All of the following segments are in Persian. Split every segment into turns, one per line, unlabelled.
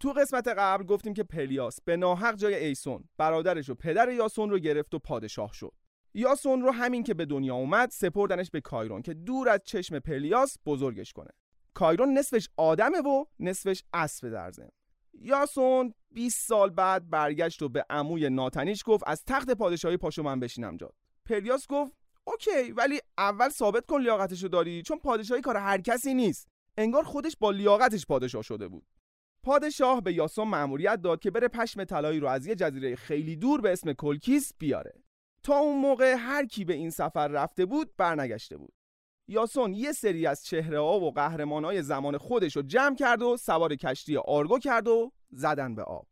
تو قسمت قبل گفتیم که پلیاس به ناحق جای ایسون برادرش و پدر یاسون رو گرفت و پادشاه شد. یاسون رو همین که به دنیا اومد سپردنش به کایرون که دور از چشم پلیاس بزرگش کنه. کایرون نصفش آدمه و نصفش اسب در یاسون 20 سال بعد برگشت و به عموی ناتنیش گفت از تخت پادشاهی پاشو من بشینم جات. پلیاس گفت OK ولی اول ثابت کن لیاقتشو داری چون پادشاهی کار هر کسی نیست. انگار خودش با لیاقتش پادشاه شده بود. پادشاه به یاسون مأموریت داد که بره پشم طلایی رو از یه جزیره خیلی دور به اسم کلکیس بیاره. تا اون موقع هر کی به این سفر رفته بود برنگشته بود. یاسون یه سری از چهره ها و قهرمان های زمان خودش رو جمع کرد و سوار کشتی آرگو کرد و زدن به آب.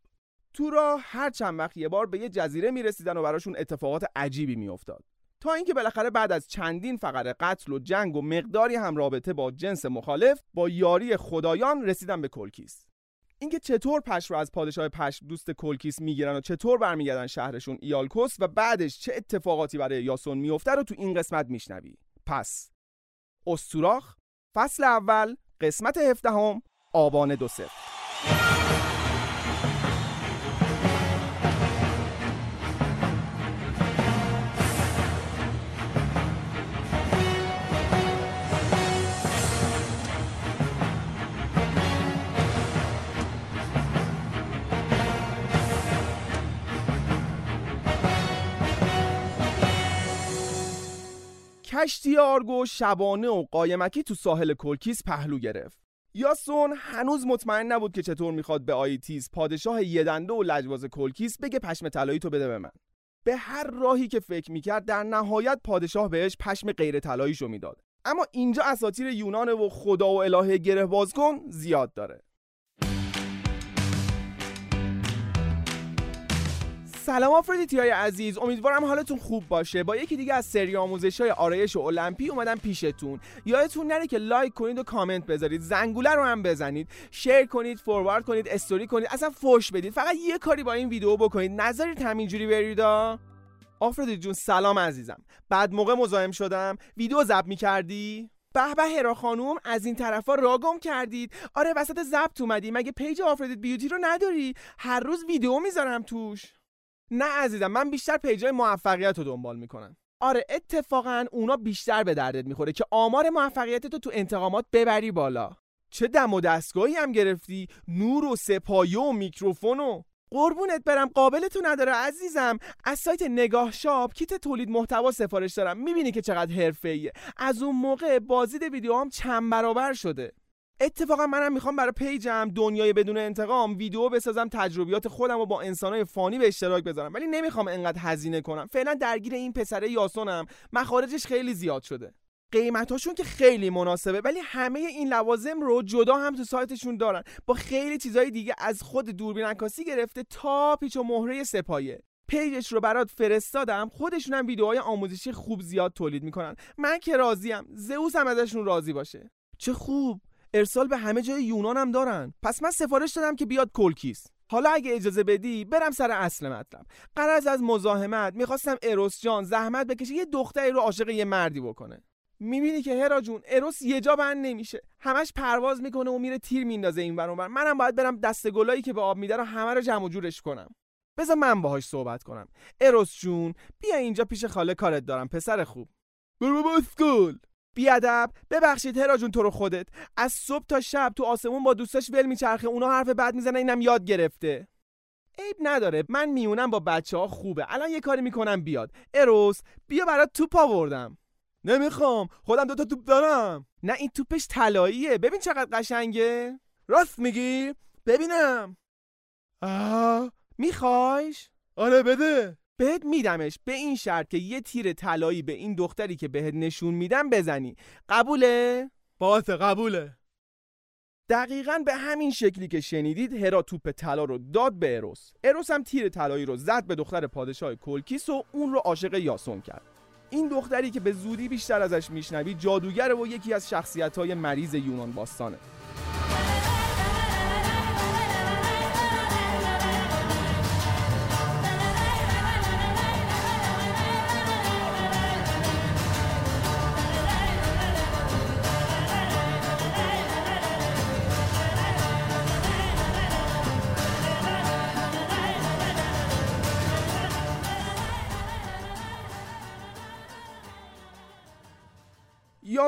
تو راه هر چند وقت یه بار به یه جزیره می‌رسیدن و براشون اتفاقات عجیبی میافتاد. تا اینکه بالاخره بعد از چندین فقره قتل و جنگ و مقداری هم رابطه با جنس مخالف با یاری خدایان رسیدن به کلکیس. اینکه چطور پش رو از پادشاه پش دوست کلکیس می‌گیرن و چطور برمیگردن شهرشون ایالکوس و بعدش چه اتفاقاتی برای یاسون میفته رو تو این قسمت میشنوی. پس استوراخ فصل اول قسمت هفدهم آبان دو سفر کشتی آرگو شبانه و قایمکی تو ساحل کلکیس پهلو گرفت. یاسون هنوز مطمئن نبود که چطور می‌خواد به آیتیز پادشاه یدنده و لجباز کلکیس بگه پشم طلایی تو بده به من. به هر راهی که فکر می‌کرد در نهایت پادشاه بهش پشم غیر طلاییشو می‌داد. اما اینجا اساطیر یونان و خدا و الهه گره باز کن زیاد داره. سلام آفرودیتی های عزیز. امیدوارم حالتون خوب باشه. با یکی دیگه از سری آموزش های آرایش المپی اومدم پیشتون. یادتون نره که like کنید و کامنت بذارید. زنگوله رو هم بزنید. share کنید forward کنید استوری کنید. اصلا فوش بدید. فقط یه کاری با این ویدیو بکنید. نذارید همینجوری بریدا؟ آفرودیت جون سلام عزیزم. بد موقع مزاحم شدم. ویدیو ضبط می‌کردی؟ به به هرا خانوم از این طرفا راه گم کردید. آره وسط ضبط اومدی. مگه page آفرودیت Beauty رو نداری؟ هر روز ویدیو می‌ذارم توش. نه عزیزم من بیشتر پیجای موفقیت رو دنبال می‌کنم. آره اتفاقا اونا بیشتر به دردت می‌خوره که آمار موفقیت تو تو انتقامات ببری بالا. چه دم و دستگاهی هم گرفتی؟ نور و سپایه و میکروفون و قربونت برم قابلتو نداره عزیزم. از سایت نگاه شاپ کیت تولید محتوا سفارش دارم. می‌بینی که چقدر حرفه‌ایه. از اون موقع بازدید ویدیوهام چند برابر شده. اتفاقا منم می‌خوام برای پیجم دنیای بدون انتقام ویدیو بسازم تجربیات خودم رو با انسانای فانی به اشتراک بذارم. ولی نمی‌خوام انقدر هزینه کنم. فعلا درگیر این پسره یاسونم. مخارجش خیلی زیاد شده. قیمتاشون که خیلی مناسبه ولی همه این لوازم رو جدا هم تو سایتشون دارن. با خیلی چیزای دیگه از خود دوربین عکاسی گرفته تا پیچ و مهره سه پایه page ش رو برات فرستادم خودشون هم ویدیوهای آموزشی خوب زیاد تولید می‌کنن. من که راضیم. زئوس هم ازشون راضی باشه. چه خوب. ارسال به همه جای یونان هم دارن. پس من سفارش دادم که بیاد کلکیس. حالا اگه اجازه بدی برم سر اصل مطلب. قرض از مزاحمت می‌خواستم اروس جان زحمت بکشه یه دختری رو عاشق یه مردی بکنه. می‌بینی که هرا جون اروس یه جا بند نمیشه. همش پرواز می‌کنه و میره تیر میندازه این بر منم باید برم دست گلایی که به آب میده رو همه رو جمع جورش کنم. بذار من باهاش صحبت کنم. اروس جون بیا اینجا پیش خاله کارت دارم پسر خوب. برو گل بیادب. ببخشید هرا جون تو رو خودت. از صبح تا شب تو آسمون با دوستاش ول میچرخه. اونا حرف بد می‌زنن اینم یاد گرفته. عیب نداره. من میونم با بچه ها خوبه. الان یه کاری می‌کنم بیاد. اروس بیا برات توپ آوردم. نمی‌خوام. خودم دوتا توپ دارم. نه این توپش طلاییه. ببین چقدر قشنگه. راست میگی؟ ببینم. آه. میخوایش؟ آره بده. بهت میدمش. به این شرط که یه تیر طلایی به این دختری که بهت نشون میدم بزنی. قبوله؟ باعث قبوله. دقیقا به همین شکلی که شنیدید هرا توپ طلا رو داد به اروس. اروس هم تیر طلایی رو زد به دختر پادشاه کلکیس و اون رو عاشق یاسون کرد. این دختری که به زودی بیشتر ازش میشنوی جادوگر و یکی از شخصیت های مریض یونان باستانه.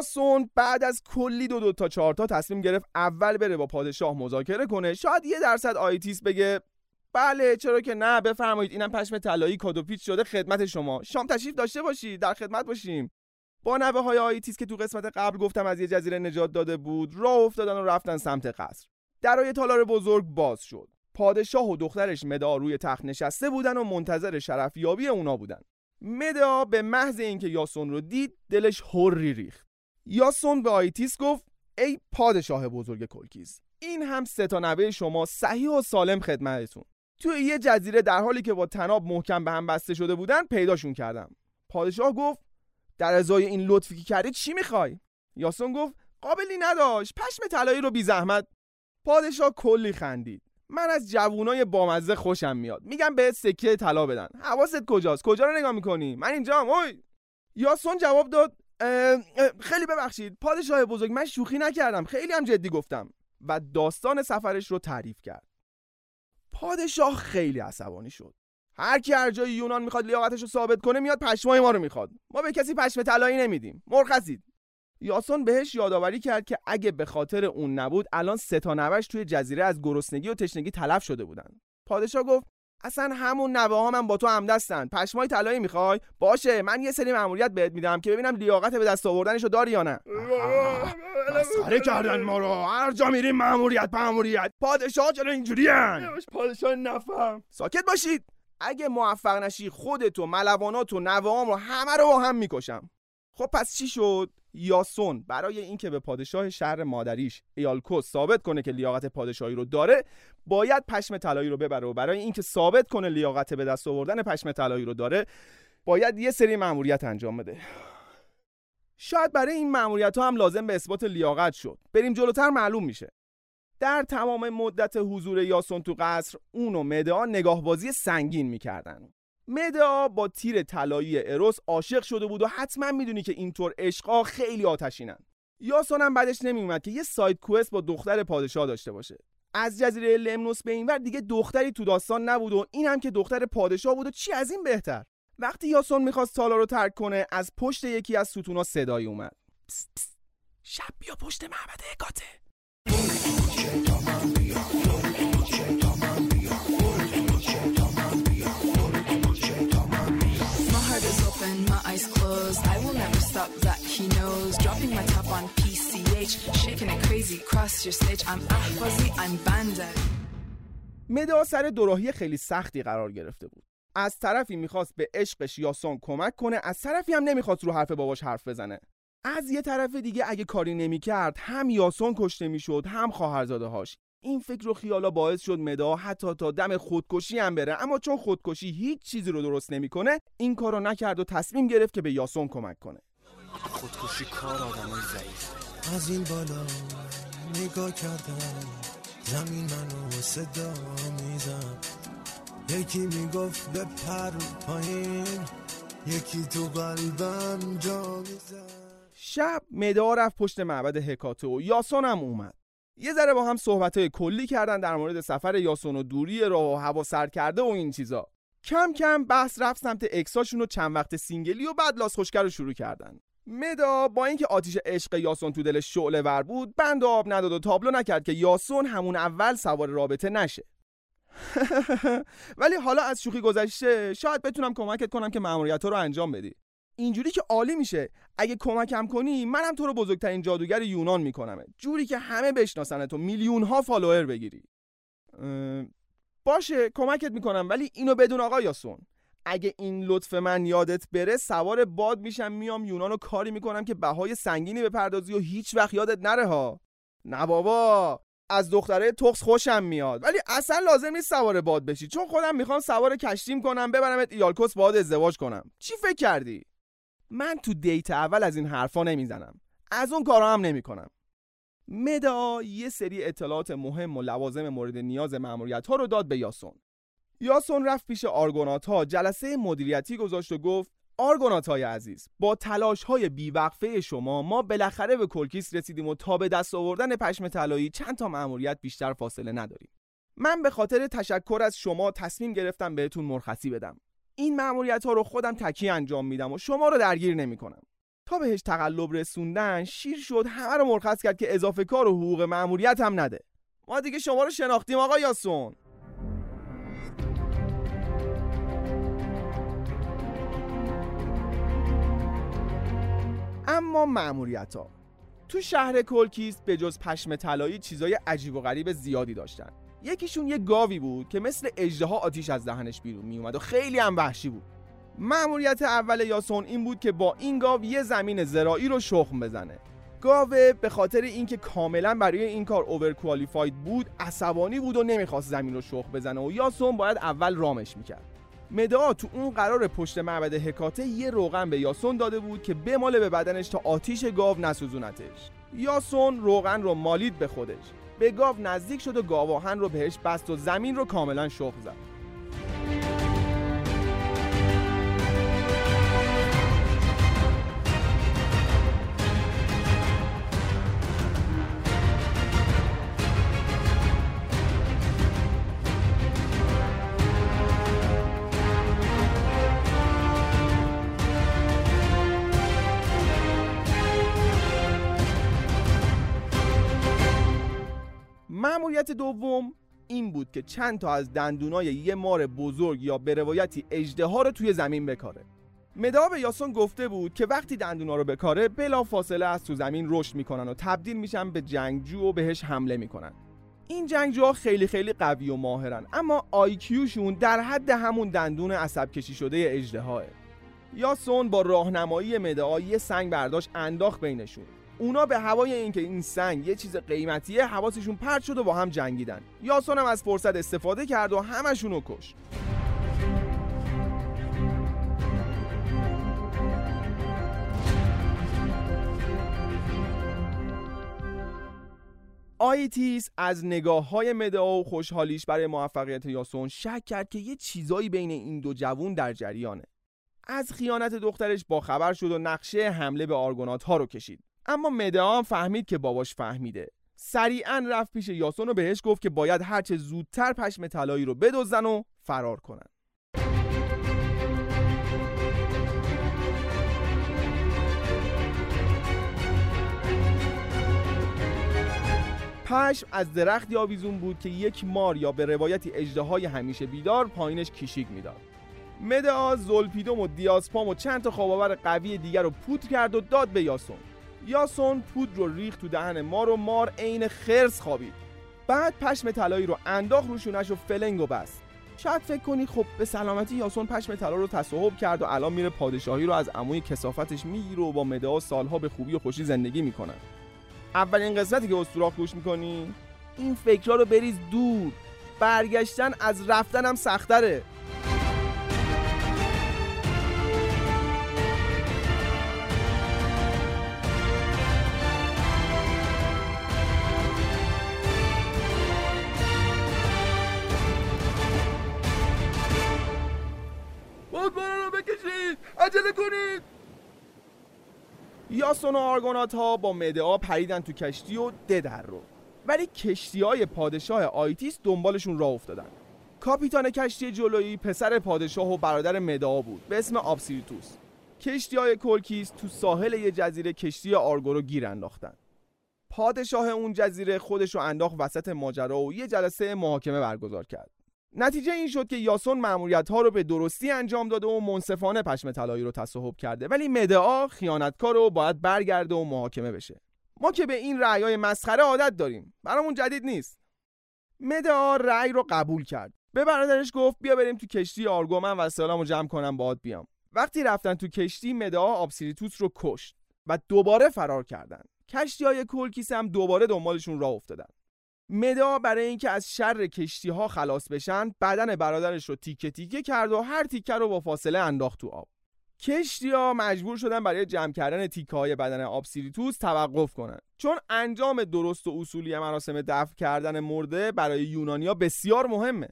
یاسون بعد از کلی دو دو تا چهار تا تصمیم گرفت اول بره با پادشاه مذاکره کنه. شاید یه درصد آیتیس بگه بله چرا که نه بفرمایید اینم پشم طلایی کادو پیچ شده خدمت شما. شام تشریف داشته باشید در خدمت باشیم. با نوه های آیتیس که تو قسمت قبل گفتم از یه جزیره نجات داده بود راه افتادن و رفتن سمت قصر. درای تالار بزرگ باز شد. پادشاه و دخترش مدا روی تخت نشسته بودن و منتظر شرفیابی اونا بودن. مدا به محض اینکه یاسون رو دید دلش هری ریخت. یاسون به آیتیس گفت ای پادشاه بزرگ کلکیس این هم سه تا نوه شما صحیح و سالم خدمتتون. توی یه جزیره در حالی که با طناب محکم به هم بسته شده بودن پیداشون کردم. پادشاه گفت در ازای این لطفی که کردی چی می‌خوای؟ یاسون گفت قابلی نداشت پشم طلایی رو بی زحمت پادشاه کلی خندید. من از جوونای بامزه خوشم میاد. میگم به سکه طلا بدن. حواست کجاست؟ کجا رو نگاه می‌کنی؟ من اینجام اوی! یاسون جواب داد خیلی ببخشید. پادشاه بزرگ من شوخی نکردم. خیلی هم جدی گفتم. و داستان سفرش رو تعریف کرد. پادشاه خیلی عصبانی شد. هر کی هر جای یونان می‌خواد لیاقتش رو ثابت کنه میاد پشمای ما رو می‌خواد. ما به کسی پشم طلایی نمیدیم. مرخصید. یاسون بهش یادآوری کرد که اگه به خاطر اون نبود الان سه توی جزیره از گرسنگی و تشنگی تلف شده بودن. پادشاه گفت اصلا همون نوه ها من با تو همدستن پشمای طلایی می‌خوای؟ باشه من یه سری ماموریت بهت میدم که ببینم لیاقت به دست آوردنشو داری یا نه. مسخره کردن ما رو. هر جا میریم ماموریت ماموریت پادشاه چرا اینجوریان
پادشاه نفهم.
ساکت باشید. اگه موفق نشی خودت و ملوانات و نوهام رو همه رو با هم می‌کشم. خب پس چی شد؟ یاسون برای اینکه به پادشاه شهر مادریش ایالکوس ثابت کنه که لیاقت پادشاهی رو داره باید پشم طلایی رو ببره و برای اینکه ثابت کنه لیاقت به دست آوردن پشم طلایی رو داره باید یه سری مأموریت انجام بده. شاید برای این مأموریت ها هم لازم به اثبات لیاقت شد. بریم جلوتر معلوم میشه. در تمام مدت حضور یاسون تو قصر اون و مدعا نگاهبازی سنگین می‌کردن. مدا با تیر طلایی اروس عاشق شده بود و حتما می‌دونی که اینطور عشقا خیلی آتشینن. یاسون هم بعدش نمیومد که یه ساید کوست با دختر پادشاه داشته باشه. از جزیره لمنوس به اینور دیگه دختری تو داستان نبود و این هم که دختر پادشاه بود و چی از این بهتر؟ وقتی یاسون می‌خواست تالا رو ترک کنه از پشت یکی از ستونا صدایی اومد. شب بیا پشت معبد هکاته PCH, shaking it crazy across your stage. I'm Ahwazi, I'm Bandit. مدا سر دوراهی خیلی سختی قرار گرفته بود. از طرفی می‌خواست به عشقش یاسون کمک کنه از طرفی هم نمی‌خواست رو حرف باباش حرف بزنه از یه طرف دیگه اگه کاری نمی‌کرد هم یاسون کشته می‌شد هم خواهرزاده هاش این فکر و خیالا باعث شد مدا حتی تا دم خودکشی هم بره اما چون خودکشی هیچ چیزی رو درست نمی‌کنه این کارو نکرد و تصمیم گرفت که به یاسون کمک کنه
خودکشی کار آدم ضعیف
از این بالا نگاه کردم زمین منو صدا میزن یکی می‌گفت به پر پایین یکی تو قلبم جا میزن
شب مدا رفت پشت معبد هکاته و یاسون هم اومد. یه ذره با هم صحبت های کلی کردن در مورد سفر یاسون و دوری راه و هوا سر کرده و این چیزا. کم کم بحث رفت سمت ex اشون و چند وقت single ی و بعد لاس خشکه رو شروع کردن. مدا با اینکه آتیش عشق یاسون تو دلش شعله ور بود بند آب نداد و تابلو نکرد که یاسون همون اول سوار رابطه نشه. ولی حالا از شوخی گذشته شاید بتونم کمکت کنم که مأموریت رو انجام بدی. اینجوری که عالی میشه. اگه کمکم کنی منم تو رو بزرگترین جادوگر یونان می‌کنم جوری که همه بشناسن تو میلیون ها follower بگیری. باشه کمکت می‌کنم ولی اینو بدون آقا یاسون. اگه این لطف من یادت بره سوار باد میشم میام یونان رو کاری می‌کنم که بهای سنگینی بپردازی و هیچ وقت یادت نره ها. نه بابا از دختره تخس خوشم میاد. ولی اصلا لازم نیست سوار باد بشی. چون خودم می‌خوام سوار کشتیم کنم ببرمت ایالکوس باد ازدواج کنم. چی فکر کردی؟ من تو دیت اول از این حرفا نمی‌زنم. از اون کارا هم نمی‌کنم. مدا یه سری اطلاعات مهم و لوازم مورد نیاز مأموریت ها رو داد به یاسون. یاسون رفت پیش آرگونات جلسه مدیریتی گذاشت و گفت آرگونات های عزیز با تلاش های بیوقفه شما ما بالاخره به کلکیس رسیدیم و تا به دست آوردن پشم طلایی چند تا مأموریت بیشتر فاصله نداریم. من به خاطر تشکر از شما تصمیم گرفتم بهتون مرخصی بدم. این مأموریت ها رو خودم تکی انجام میدم و شما رو درگیر نمی‌کنم. تا بهش تقلب رسوندن شیر شد همه رو مرخص کرد که اضافه کار و حقوق مأموریت هم نده. ما دیگه شما رو شناختیم آقا یاسون. اما مأموریت ها تو شهر کلکیست به جز پشم طلایی چیزای عجیب و غریب زیادی داشتن. یکیشون یه گاوی بود که مثل اژدها آتیش از دهنش بیرون میومد و خیلی هم وحشی بود. مأموریت اول یاسون این بود که با این گاو یه زمین زراعی رو شخم بزنه. گاوه به خاطر اینکه کاملا برای این کار اوور کوالیفاید بود عصبانی بود و نمی‌خواست زمین رو شخم بزنه و یاسون باید اول رامش می‌کرد. مدعا تو اون قرار پشت معبد هکاته یه روغن به یاسون داده بود که بماله به بدنش تا آتیش گاو نسوزونتش. یاسون روغن رو مالید به خودش. به گاو نزدیک شد و گاواهن رو بهش بست و زمین رو کاملا شخم زد. مأموریت دوم این بود که چند تا از دندونای یه مار بزرگ یا به روایتی اژدها رو توی زمین بکاره. مدا به یاسون گفته بود که وقتی دندونا رو بکاره بلا فاصله از تو زمین رشد می‌کنن و تبدیل میشن به جنگجو و بهش حمله می‌کنن. این جنگجوها خیلی خیلی قوی و ماهرن اما آیکیوشون در حد همون دندون عصب کشی شده اژدهاه. یاسون با راهنمایی مدعا یه سنگ برداشت انداخت بینشون. اونا به هوای اینکه این سنگ یه چیز قیمتیه حواسشون پرت شد و با هم جنگیدن. یاسون هم از فرصت استفاده کرد و همشون رو کش آیتیس از نگاه های مدعا و خوشحالیش برای موفقیت یاسون شک کرد که یه چیزایی بین این دو جوون در جریانه. از خیانت دخترش با خبر شد و نقشه حمله به آرگونات ها رو کشید. اما مدعا فهمید که باباش فهمیده. سریعا رفت پیش یاسون و بهش گفت که باید هرچه زودتر پشم طلایی رو بدزدن و فرار کنن. پشم از درختی آویزون بود که یک مار یا به روایتی اجده همیشه بیدار پایینش کیشیک می‌داد. مدعا زلپیدوم و دیاسپام و چند تا خواباور قوی دیگر رو پودر کرد و داد به یاسون. یاسون پودر رو ریخت تو دهن مار و مار عین خرس خوابید. بعد پشم طلایی رو انداخت روشونش و فلنگ و بست. شاید فکر کنی خب به سلامتی یاسون پشم طلا رو تصاحب کرد و الان میره پادشاهی رو از عموی کسافتش می‌گیره و با مدعا سالها به خوبی و خوشی زندگی می‌کنن اولین قسمتی که استوراخ گوش می‌کنی؟ این فکرها رو بریز دور. برگشتن از رفتن هم سختره. یاسون و آرگونات ها با مدعا پریدن تو کشتی و ددر رو. ولی کشتی های پادشاه آیتیس دنبالشون راه افتادن. کاپیتان کشتی جلویی پسر پادشاه و برادر مدا بود به اسم آبسیریتوس کشتی های کلکیس تو ساحل یه جزیره کشتی آرگو رو گیر انداختن. پادشاه اون جزیره خودش رو انداخت وسط ماجرا و یه جلسه محاکمه برگزار کرد. نتیجه این شد که یاسون مأموریت ها رو به درستی انجام داده و منصفانه پشم طلایی رو تصاحب کرده. ولی مدا خیانتکار رو باید برگرده و محاکمه بشه. ما که به این رأیای مسخره عادت داریم. برامون جدید نیست. مدا رأی رو قبول کرد. به برادرش گفت بیا بریم تو کشتی آرگو من وسایلمو جمع کنم باهات بیام. وقتی رفتن تو کشتی مدا آبسیریتوس رو کشت و دوباره فرار کردن. کشتی های کلکیس هم دوباره دنبالشون راه افتادن. مدا برای اینکه از شر کشتی ها خلاص بشن بدن برادرش رو تیکه تیکه کرد و هر تیکه رو با فاصله انداخت تو آب. کشتی ها مجبور شدن برای جمع کردن تیکه های بدن آبسیریتوس توقف کنن. چون انجام درست و اصولی مراسم دفن کردن مرده برای یونانیا بسیار مهمه.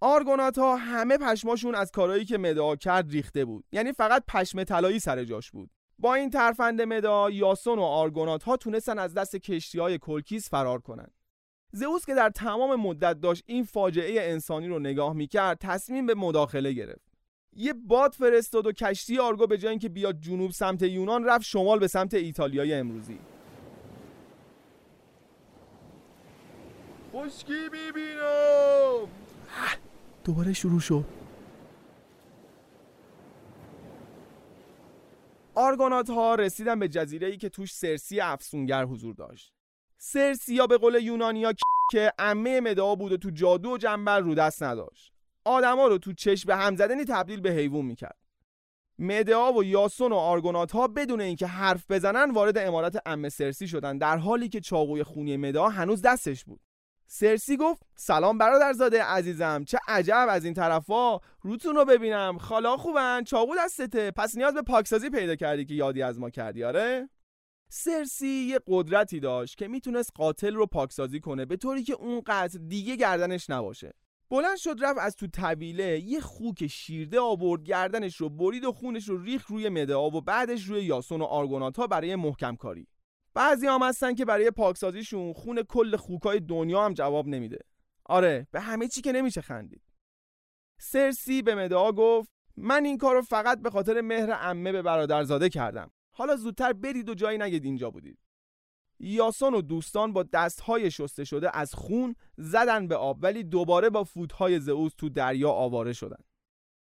آرگونات ها همه پشماشون از کارهایی که مدا کرد ریخته بود. یعنی فقط پشم طلایی سر جاش بود. با این ترفند مدا یاسون و آرگونات ها تونستن از دست کشتی های کلکیس فرار کنند. زئوس که در تمام مدت داشت این فاجعه انسانی رو نگاه می‌کرد تصمیم به مداخله گرفت. یه باد فرستاد و کشتی آرگو به جای اینکه بیاد جنوب سمت یونان رفت شمال به سمت ایتالیای امروزی. خشکی می‌بینم! دوباره شروع شد. آرگونات ها رسیدن به جزیره ای که توش سرسی افسونگر حضور داشت. سرسی یا به قول یونانیا که عمه مدعا بود و تو جادو و جنبر رو دست نداشت. آدما رو تو چشم به هم زدنی تبدیل به حیوان می‌کرد. مدعا و یاسون و آرگونات ها بدون اینکه حرف بزنن وارد امارت ام سرسی شدن در حالی که چاقوی خونی مدعا هنوز دستش بود. سرسی گفت سلام برادرزاده عزیزم چه عجب از این طرفا. روتون رو ببینم. خالا خوبن؟ چاقو دستته. پس نیاز به پاکسازی پیدا کردی که یادی از ما کردی آره؟ سرسی یه قدرتی داشت که می‌تونست قاتل رو پاکسازی کنه به طوری که اون قتل دیگه گردنش نباشه. بلند شد رفت از تو طویله یه خوک شیرده آورد گردنش رو برید و خونش رو ریخ روی مدعا و بعدش روی یاسون و آرگونات ها برای محکم کاری. بعضی هم هستن که برای پاکسازیشون خون کل خوکای دنیا هم جواب نمیده. آره به همه چی که نمیشه خندید. سرسی به مدعا گفت من این کارو فقط به خاطر مهر عمه به برادرزاده کردم. حالا زودتر برید و جایی نگید اینجا بودید. یاسون و دوستان با دستهای شسته شده از خون زدن به آب ولی دوباره با فوتهای زئوس تو دریا آواره شدن.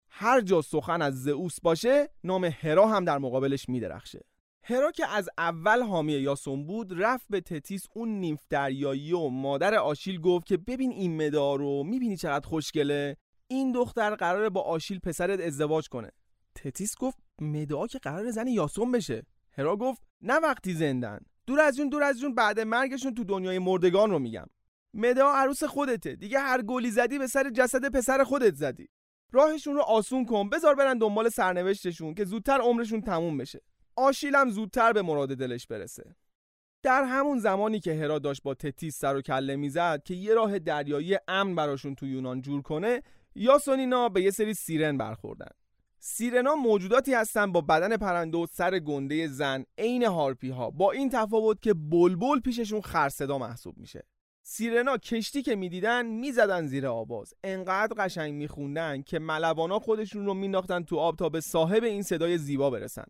هر جا سخن از زئوس باشه نام هرا هم در مقابلش میدرخشه. هرا که از اول حامی یاسون بود رفت به تتیس اون نیمف دریایی و مادر آشیل گفت که ببین این مدار رو می‌بینی چقدر خوشگله؟ این دختر قراره با آشیل پسرت ازدواج کنه. تتیس گفت مدعا که قرار زن یاسون بشه. هرا گفت نه وقتی زندن. دور از جون دور از جون بعد مرگشون تو دنیای مردگان رو میگم. مدعا عروس خودته. دیگه هر گلی زدی به سر جسد پسر خودت زدی. راهشون رو آسون کن بذار برن دنبال سرنوشتشون که زودتر عمرشون تموم بشه. آشیلم زودتر به مراد دلش برسه. در همون زمانی که هرا داشت با تتیس سر و کله می‌زد که یه راه دریایی امن براشون تو یونان جور کنه یاسونینا به یه سری سیرن برخوردن. سیرنا موجوداتی هستن با بدن پرنده و سر گنده زن عین هارپی ها با این تفاوت که بلبل پیششون خرصدا محسوب میشه. سیرنا کشتی که می‌دیدن می‌زدن زیر آواز. انقدر قشنگ میخوندن که ملوانا خودشون رو مینداختن تو آب تا به صاحب این صدای زیبا برسن.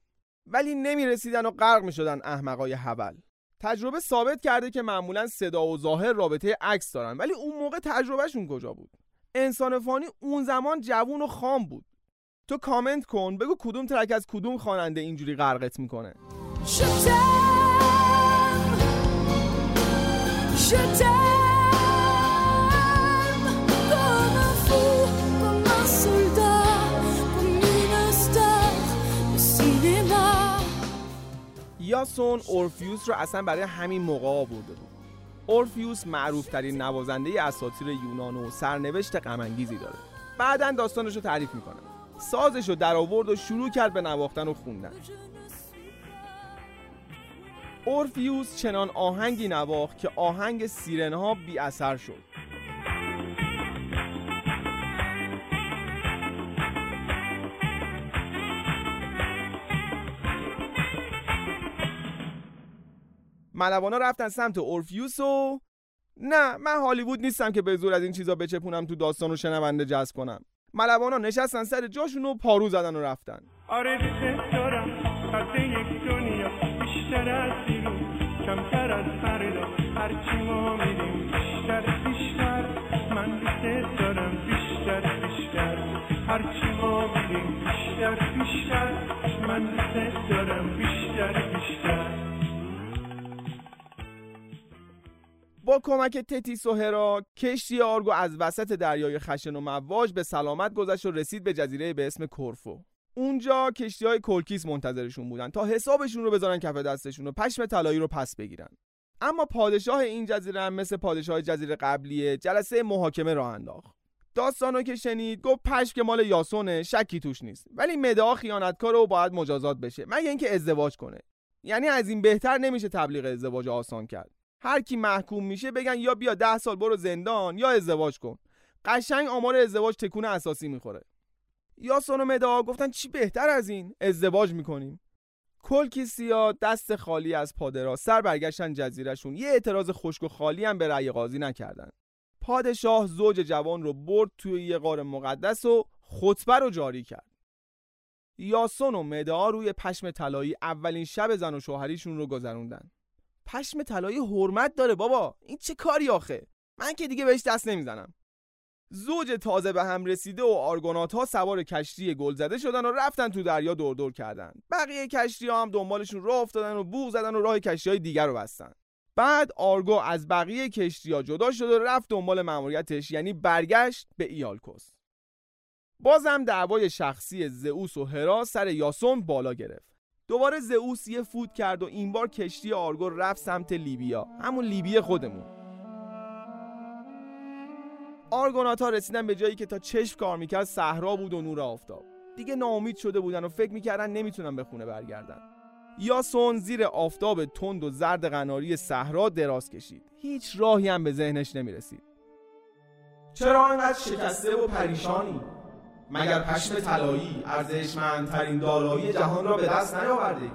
ولی نمی‌رسیدن و غرق می‌شدن احمقای حول. تجربه ثابت کرده که معمولا صدا و ظاهر رابطه عکس دارن. ولی اون موقع تجربهشون کجا بود؟ انسان فانی اون زمان جوون و خام بود. تو کامنت کن بگو کدوم ترک از کدوم خواننده اینجوری غرقت می‌کنه. یاسون اورفیوس رو اصلا برای همین موقع آورده بود. اورفیوس معروف ترین نوازنده اساطیر یونان و سرنوشت غمانگیزی داره. بعدا داستانش رو تعریف می‌کنه. سازش رو در آورد و شروع کرد به نواختن و خوندن. اورفیوس چنان آهنگی نواخت که آهنگ سیرنها بی اثر شد. ملوانا رفتن سمت اورفیوس و نه من هالیوود نیستم که به زور از این چیزا بچپونم تو داستان و شنونده جذب کنم. ملوانا نشستن سر جاشون و پارو زدن و رفتن.
آره دارم یک دنیا بیشتر از دیروز کمتر از فردا هرچی ما میریم بیشتر بیشتر. من دوست دارم بیشتر بیشتر. هرچی ما میریم بیشتر بیشتر. من دوست دارم بیشتر بیشتر.
با کمک تتیس و هرا کشتی آرگو از وسط دریای خشن و مواج به سلامت گذشت و رسید به جزیره به اسم کورفو. اونجا کشتی های کلکیس منتظرشون بودن تا حسابشون رو بزنن کف دستشون و پشم طلایی رو پس بگیرن. اما پادشاه این جزیره هم مثل پادشاه جزیره قبلیه جلسه محاکمه راه انداخت. داستانو که شنید گفت پشم که مال یاسونه شکی توش نیست. ولی مدعا خیانتکار و باید مجازات بشه مگه اینکه ازدواج کنه. یعنی از این بهتر نمیشه تبلیغ ازدواج آسان کرد. هر کی محکوم میشه بگن یا بیا ده سال برو زندان یا ازدواج کن. قشنگ آمار ازدواج تکون اساسی می‌خوره. یا و مدعا گفتن چی بهتر از این؟ ازدواج می‌کنیم. کلکیسیا دست خالی از پادرا سر برگشتن جزیرشون یه اعتراض خشک و خالی هم به رأی قاضی نکردن. پادشاه زوج جوان رو برد توی یه غار مقدس و خطبه رو جاری کرد. یاسون و مدعا روی پشم طلایی اولین شب زن و شوهریشون رو گذروندن. پشم طلایی حرمت داره بابا. این چه کاری آخه؟ من که دیگه بهش دست نمی‌زنم. زوج تازه به هم رسیده و آرگونات ها سوار کشتی گل زده شدن و رفتن تو دریا دور دور کردن. بقیه کشتی ها هم دنبالشون راه افتادن و بوغ زدن و راه کشتی های دیگر رو بستن. بعد آرگو از بقیه کشتی ها جدا شد و رفت دنبال مأموریتش یعنی برگشت به ایالکوس. بازم دعوای شخصی زئوس و هرا سر یاسون بالا گرفت. دوباره زئوس یه فوت کرد و این بار کشتی آرگو رفت سمت لیبیا. همون لیبی خودمون. آرگونات ها رسیدن به جایی که تا چشم کار می‌کرد صحرا بود و نور آفتاب. دیگه ناامید شده بودن و فکر می‌کردن نمی‌تونن به خونه برگردن. یاسون زیر آفتاب تند و زرد قناری صحرا دراز کشید. هیچ راهی هم به ذهنش نمی‌رسید. چرا اینقدر شکسته و پریشانی؟ مگر پشم طلایی ارزشمندترین دارایی جهان را به دست نیاورده؟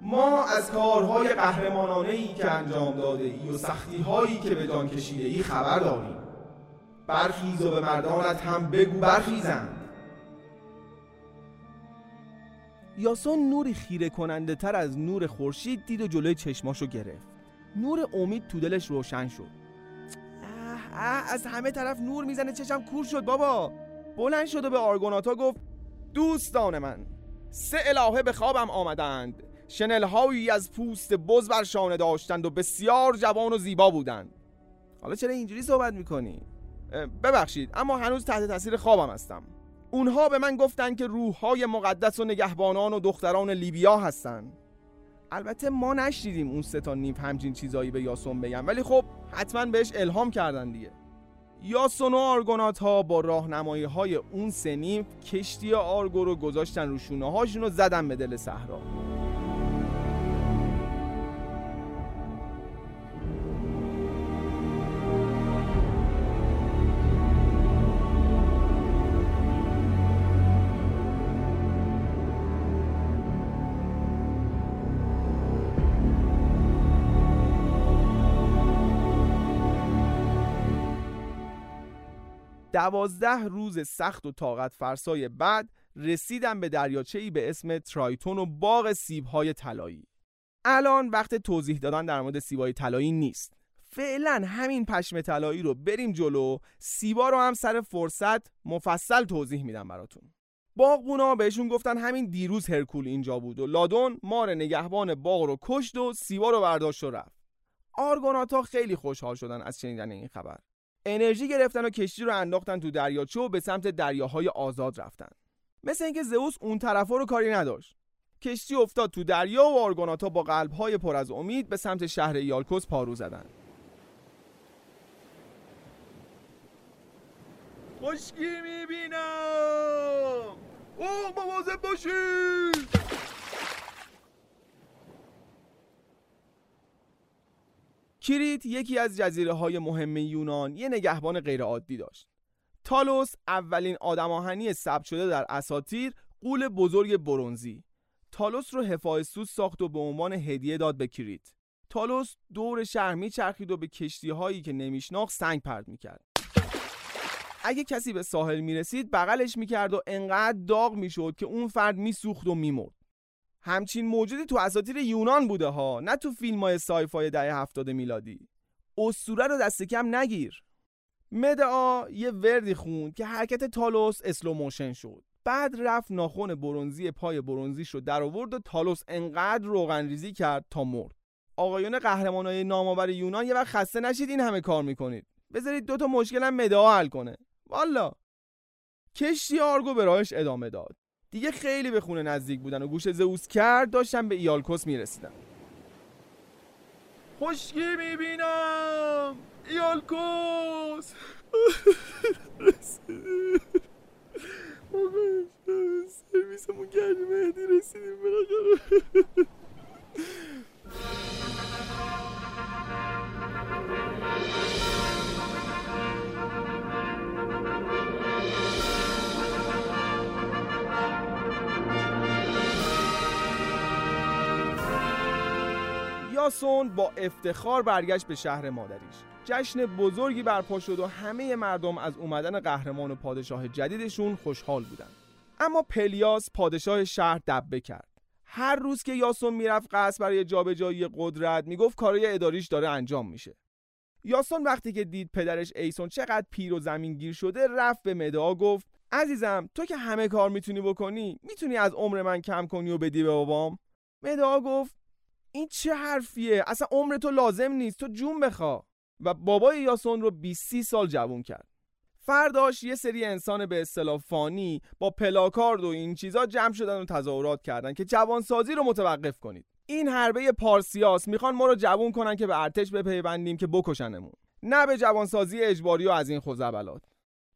ما از کارهای قهرمانانه ای که انجام داده ای و سختی هایی که به جان کشیده ای خبر داریم. برخیز و به مردانت هم بگو برخیزند. یاسون نوری خیره کننده تر از نور خورشید دید و جلوی چشماشو گرفت. نور امید تو دلش روشن شد. اه اه از همه طرف نور می‌زنه چشم کور شد بابا. بلند شد و به آرگوناتا گفت دوستان من سه الهه به خوابم آمدند. شنلهایی از پوست بز بر شانه داشتند و بسیار جوان و زیبا بودند. حالا چرا اینجوری صحبت می‌کنی؟ ببخشید اما هنوز تحت تاثیر خوابم هستم. اونها به من گفتند که روحهای مقدس و نگهبانان و دختران لیبیا هستند البته ما نشنیدیم اون سه تا نیف همچین چیزایی به یاسون بگن ولی خب حتما بهش الهام کردن دیگه. یاسون و آرگونات ها با راهنمایی های اون سه نیف کشتی آرگو رو گذاشتن رو شونه هاشون و زدن به دل صحرا. دوازده روز سخت و طاقت فرسای بعد رسیدم به دریاچه‌ای به اسم ترایتون و باغ سیبهای طلایی. الان وقت توضیح دادن در مورد سیبهای طلایی نیست. فعلا همین پشم طلایی رو بریم جلو سیبا رو هم سر فرصت مفصل توضیح میدم براتون. باغبونا بهشون گفتن همین دیروز هرکول اینجا بود و لادون مار نگهبان باغ رو کشت و سیبا رو برداشت و رفت. آرگوناتا خیلی خوشحال شدن از شنیدن این خبر. انرژی گرفتن و کشتی رو انداختن تو دریاچه و به سمت دریاهای آزاد رفتن. مثل اینکه زئوس اون طرفا رو کاری نداشت. کشتی افتاد تو دریا و آرگوناتا با قلبهای پر از امید به سمت شهر یالکوس پارو زدن. خشکی می‌بینم! اوه مواظب باشید! کریت یکی از جزیره های مهم یونان یه نگهبان غیرعادی داشت. تالوس اولین آدم آهنی ثبت شده در اساتیر قول بزرگ برونزی. تالوس رو هفایستوس ساخت و به عنوان هدیه داد به کریت. تالوس دور شهر میچرخید و به کشتی هایی که نمیشناخت سنگ پرد می‌کرد. اگه کسی به ساحل می‌رسید بغلش می‌کرد و انقدر داغ می‌شد که اون فرد میسوخت و میمرد. همچین موجودی تو اساطیر یونان بوده ها نه تو فیلم های sci-fi دهه هفتاد میلادی. اسطوره رو دست کم نگیر. مدئا یه وردی خوند که حرکت تالوس slow motion شد. بعد رفت ناخون برونزی پای برونزیش رو در آورد و تالوس انقدر روغن ریزی کرد تا مرد. آقایون قهرمانای نامآور یونان یه وقت خسته نشید این همه کار می‌کنید. بذارید دوتا مشکل هم مدئا حل کنه. والا. کشتی آرگو به راهش ادامه داد. دیگه خیلی به خونه نزدیک بودن و گوش زئوس کرد داشتن به ایالکوس می‌رسیدن خشکی می‌بینم! ایالکوس سرویسمون کردیم مهدی رسیدیم بالاخره. یاسون با افتخار برگشت به شهر مادریش. جشن بزرگی برپا شد و همه مردم از اومدن قهرمان و پادشاه جدیدشون خوشحال بودن. اما پلیاس پادشاه شهر دبه کرد. هر روز که یاسون می‌رفت قصد برای جابجایی قدرت می‌گفت کارای اداریش داره انجام میشه. یاسون وقتی که دید پدرش ایسون چقدر پیر و زمینگیر شده رفت به مدعا گفت عزیزم تو که همه کار می‌تونی بکنی می‌تونی از عمر من کم کنی و بدی به بابام؟ مدعا گفت این چه حرفیه؟ اصلا عمر تو لازم نیست. تو جون بخوا. و بابای یاسون رو 20 سال جوون کرد. فرداش یه سری انسان به اصطلاح فانی با پلاکارد و این چیزا جمع شدن و تظاهرات کردن که جوانسازی رو متوقف کنید. این حربه پارسیاس می‌خوان ما رو جوون کنن که به ارتش بپیوندیم که بکشنمون. نه به جوانسازی اجباری و از این خزعبلات.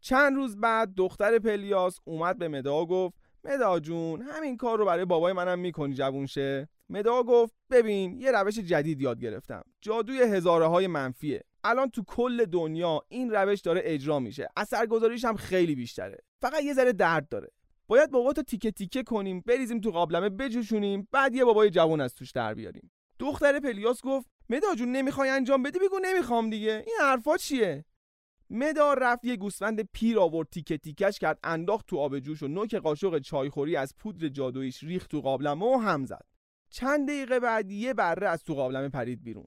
چند روز بعد دختر پلیاس اومد به مدعا گفت مدعا جون همین کار رو برای بابای منم می‌کنی جوون شه؟ مدعا گفت ببین یه روش جدید یاد گرفتم. جادوی هزاره های منفیه. الان تو کل دنیا این روش داره اجرا میشه. اثرگذاریش هم خیلی بیشتره. فقط یه ذره درد داره. باید باباتو تیکه تیکه کنیم بریزیم تو قابلمه بجوشونیم بعد یه بابای جوان از توش در بیاریم. دختر پلیاس گفت مدا جون نمی‌خوای انجام بدی؟ بگو نمی‌خوام دیگه. این حرفا چیه؟ مدا رفت یه گوسفند پیر آورد تیکه تیکش کرد انداخت تو آب جوش و نوک قاشق چایخوری از پودر جادویش ریخت تو قابلمه و هم زد. چند دقیقه بعد یه بره از تو قابلمه پرید بیرون.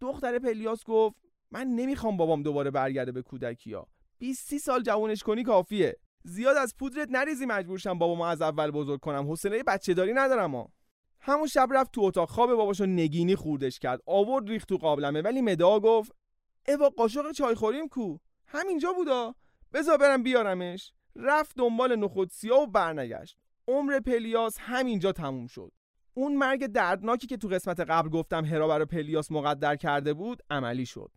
دختر پلیاس گفت من نمی‌خوام بابام دوباره برگرده به کودکیا. 20 سال جوونش کنی کافیه. زیاد از پودرت نریزی مجبورشم بابامو از اول بزرگ کنم. حوصله بچه داری ندارم ها همون شب رفت تو اتاق. خواب باباشو نگینی خوردش کرد. آورد ریخت تو قابلمه. ولی مدعا گفت با قاشق چای خوریم کو؟ همینجا بودا. بذار برم بیارمش. رفت دنبال نخود سیاه و برنگشت. عمر پلیاس همینجا تموم شد. اون مرگ دردناکی که تو قسمت قبل گفتم هرا برای پلیاس مقدر کرده بود عملی شد.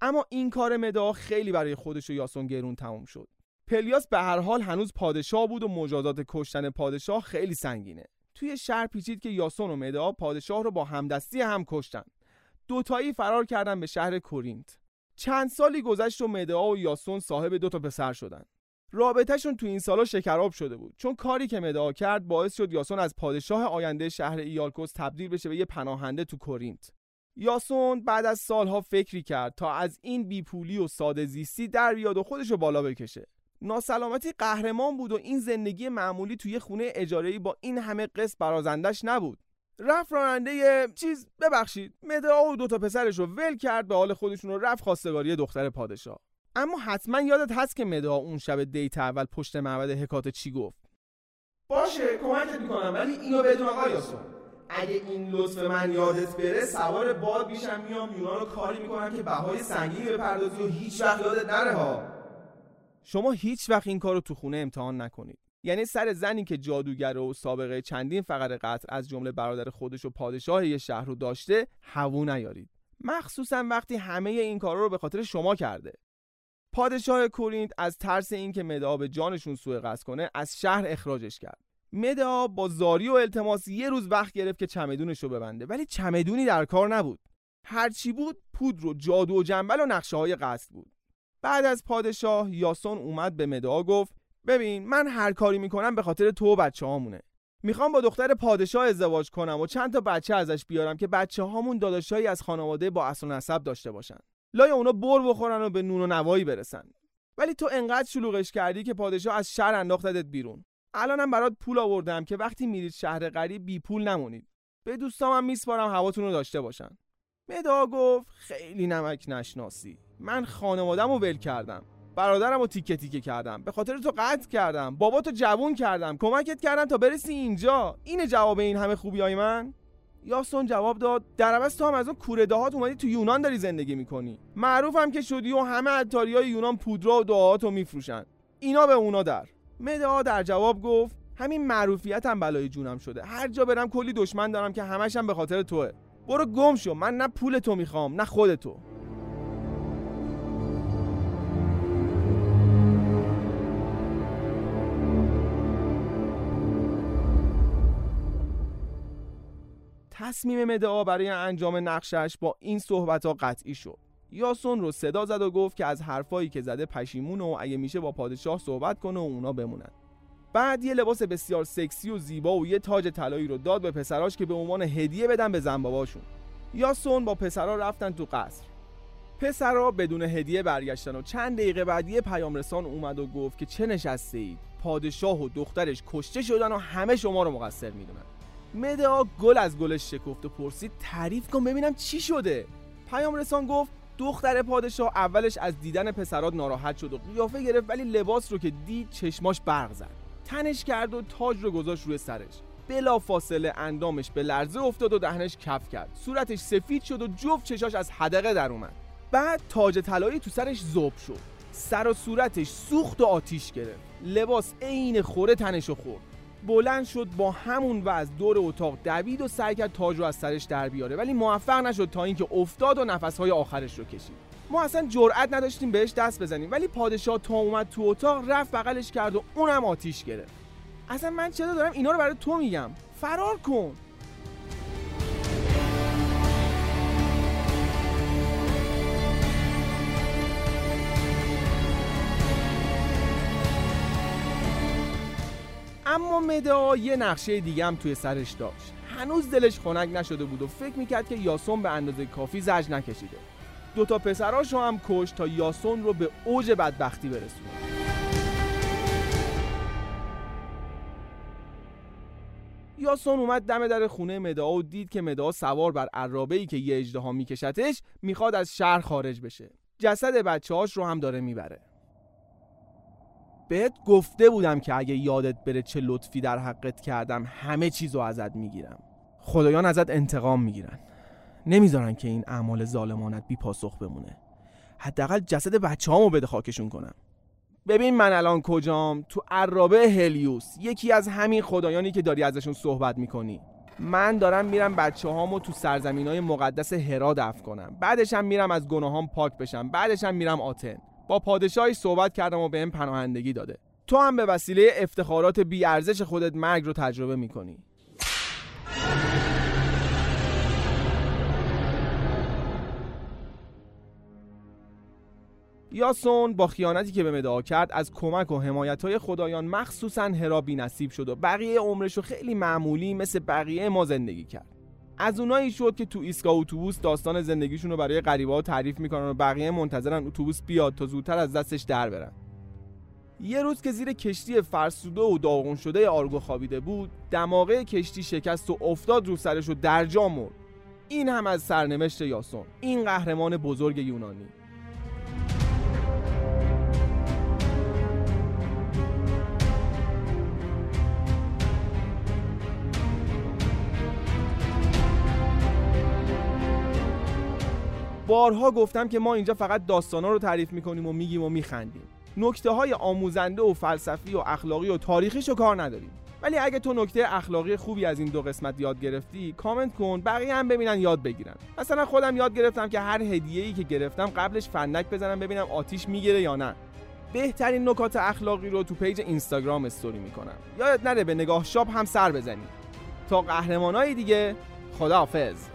اما این کار مدعا خیلی برای خودش و یاسون گرون تموم شد. پلیاس به هر حال هنوز پادشاه بود و مجازات کشتن پادشاه خیلی سنگینه. توی شهر پیچید که یاسون و مدعا پادشاه رو با همدستی هم کشتن. دوتایی فرار کردن به شهر کورینت. چند سالی گذشت و مدعا و یاسون صاحب دو تا پسر شدن. رابطهشون تو این سالا شکراب شده بود. چون کاری که مدعا کرد باعث شد یاسون از پادشاه آینده شهر ایالکوس تبدیل بشه به یه پناهنده تو کورینت. یاسون بعد از سالها فکری کرد تا از این بیپولی و ساده زیستی در بیاد و خودشو بالا بکشه. ناسلامتی قهرمان بود و این زندگی معمولی توی خونه اجاره‌ای با این همه قسط برازندش نبود. رفت راننده چیز ببخشید مدعا و دوتا پسرش رو ول کرد به حال خودشون رو رفت خواستگاری دختر پادشاه. اما حتما یادت هست که مدعا اون شب دیت اول پشت معبد حکات چی گفت؟ باشه کمکت می‌کنم ولی اینو بدون آقا یاسون. اگه این لطف من یادت بره سوار باد میشم میام یونان رو کاری می‌کنم که بهای سنگینی بپردازی و هیچ وقت یادت نره ها. شما هیچ وقت این کارو تو خونه امتحان نکنید. یعنی سر زنی که جادوگر و سابقه چندین فقر قتل از جمله برادر خودش و پادشاه یه شهر رو داشته هوو نیارید. مخصوصا وقتی همه این کارا رو به خاطر شما کرده. پادشاه کورینت از ترس اینکه مدعا به جانشون سوء قصد کنه از شهر اخراجش کرد. مدعا با زاری و التماس یه روز وقت گرفت که چمدونش رو ببنده ولی چمدونی در کار نبود. هرچی بود پودر و جادو و جنبل و نقشه های قصد بود. بعد از پادشاه یاسون اومد به مدعا گفت ببین من هر کاری می‌کنم به خاطر تو و بچه هامونه می‌خوام با دختر پادشاه ازدواج کنم و چند تا بچه ازش بیارم که بچه هامون داداشایی از خانواده با اصل نسب داشته باشن. لای اونا بر بخورن و به نون و نوایی برسن. ولی تو انقدر شلوغش کردی که پادشاه از شهر انداختت بیرون. الانم برات پول آوردم که وقتی میرید شهر غریب بی پول نمونید. به دوستامم میسپارم هواتون رو داشته باشن. مدا گفت خیلی نمک نشناسی. من خانوادم رو ول کردم. برادرم رو تیکه تیکه کردم. به خاطر تو قطع کردم. بابا تو جوون کردم. کمکت کردم تا برسی اینجا. اینه جواب این همه خوبی های من؟ یاسون جواب داد در عوض تو هم از اون کوره دهات اومدی تو یونان داری زندگی می‌کنی. معروفم که شدی و همه عطاری های یونان پودرا و دعاهاتو میفروشن. اینا به اونا در. مدعا در جواب گفت همین معروفیت هم بلای جونم شده. هر جا برم کلی دشمن دارم که همشم به خاطر توه. برو گم شو من نه پول تو می‌خوام نه خود تو تصمیم مدعا برای انجام نقشش با این صحبت ها قطعی شد. یاسون رو صدا زد و گفت که از حرفایی که زده پشیمون و اگه میشه با پادشاه صحبت کنه و اونا بمونن. بعد یه لباس بسیار سکسی و زیبا و یه تاج طلایی رو داد به پسراش که به عنوان هدیه بدن به زنباباشون یاسون با پسرا رفتن تو قصر. پسرا بدون هدیه برگشتن و چند دقیقه بعد یه پیام رسان اومد و گفت که چه نشسته اید پادشاه و دخترش کشته شدن و همه شما رو مقصر می‌دونن. مدعا گل از گلش شکفت و پرسید تعریف کن ببینم چی شده؟ پیام رسان گفت دختر پادشاه اولش از دیدن پسرات ناراحت شد و قیافه گرفت ولی لباس رو که دید چشماش برق زد. تنش کرد و تاج رو گذاشت روی سرش. بلا فاصله اندامش به لرزه افتاد و دهنش کف کرد. صورتش سفید شد و جفت چشاش از حدقه در اومد. بعد تاج طلایی تو سرش زوب شد. سر و صورتش سوخت و آتیش گرفت. لباس عین خوره تنش خورد. بلند شد با همون از دور اتاق دوید و سعی کرد تاج رو از سرش در بیاره. ولی موفق نشد تا اینکه افتاد و نفسهای آخرش رو کشید. ما اصلا جرئت نداشتیم بهش دست بزنیم. ولی پادشاه تا اومد تو اتاق رفت بغلش کرد و اونم آتیش گرفت. اصلا من چرا دارم اینا رو برای تو میگم؟ فرار کن! اما مدعا یه نقشه دیگه هم توی سرش داشت. هنوز دلش خنک نشده بود و فکر می‌کرد که یاسون به اندازه کافی زج نکشیده. دوتا پسراشو هم کش تا یاسون رو به اوج بدبختی برسونه. یاسون اومد دم در خونه مدعا و دید که مدعا سوار بر عرابه که یه اجدها میکشتش می‌خواد از شهر خارج بشه. جسد بچه هاش رو هم داره می‌بره. بهت گفته بودم که اگه یادت بره چه لطفی در حقت کردم همه چیزو ازت می‌گیرم. خدایان ازت انتقام می‌گیرن. نمی‌ذارن که این اعمال ظالمانت بی پاسخ بمونه. حداقل جسد بچه‌هامو بده خاکشون کنم ببین من الان کجام؟ تو عرابه هلیوس یکی از همین خدایانی که داری ازشون صحبت می‌کنی. من دارم میرم بچه هامو تو سرزمین های مقدس هرا دفن کنم. بعدش هم میرم از گناهام پاک بشم. بعدش هم میرم آتن. پادشاهی صحبت کردم و بهم پناهندگی داده. تو هم به وسیله افتخارات بی ارزش خودت مرگ رو تجربه می‌کنی. یاسون با خیانتی که به مدعا کرد از کمک و حمایت های خدایان مخصوصا هرا بی نصیب شد و بقیه عمرش رو خیلی معمولی مثل بقیه ما زندگی کرد. از اونایی شد که تو ایستگاه اتوبوس داستان زندگیشون رو برای غریبه تعریف می‌کنن و بقیه منتظرن اتوبوس بیاد تا زودتر از دستش در برن. یه روز که زیر کشتی فرسوده و داغون شده آرگو خوابیده بود دماغه کشتی شکست و افتاد رو سرش و درجا مرد. این هم از سرنوشت یاسون این قهرمان بزرگ یونانی. بارها گفتم که ما اینجا فقط داستانا رو تعریف می‌کنیم و میگیم و میخندیم. نکته های آموزنده و فلسفی و اخلاقی و تاریخیش رو کار نداریم. ولی اگه تو نکته اخلاقی خوبی از این دو قسمت یاد گرفتی کامنت کن بقیه هم ببینن یاد بگیرن. مثلا خودم یاد گرفتم که هر هدیه ای که گرفتم قبلش فندک بزنم ببینم آتیش می‌گیره یا نه. بهترین نکات اخلاقی رو تو page اینستاگرام استوری می‌کنم. یادت نره به نگاه شاپ هم سر بزنی تا قهرمانای دیگه خداحافظ.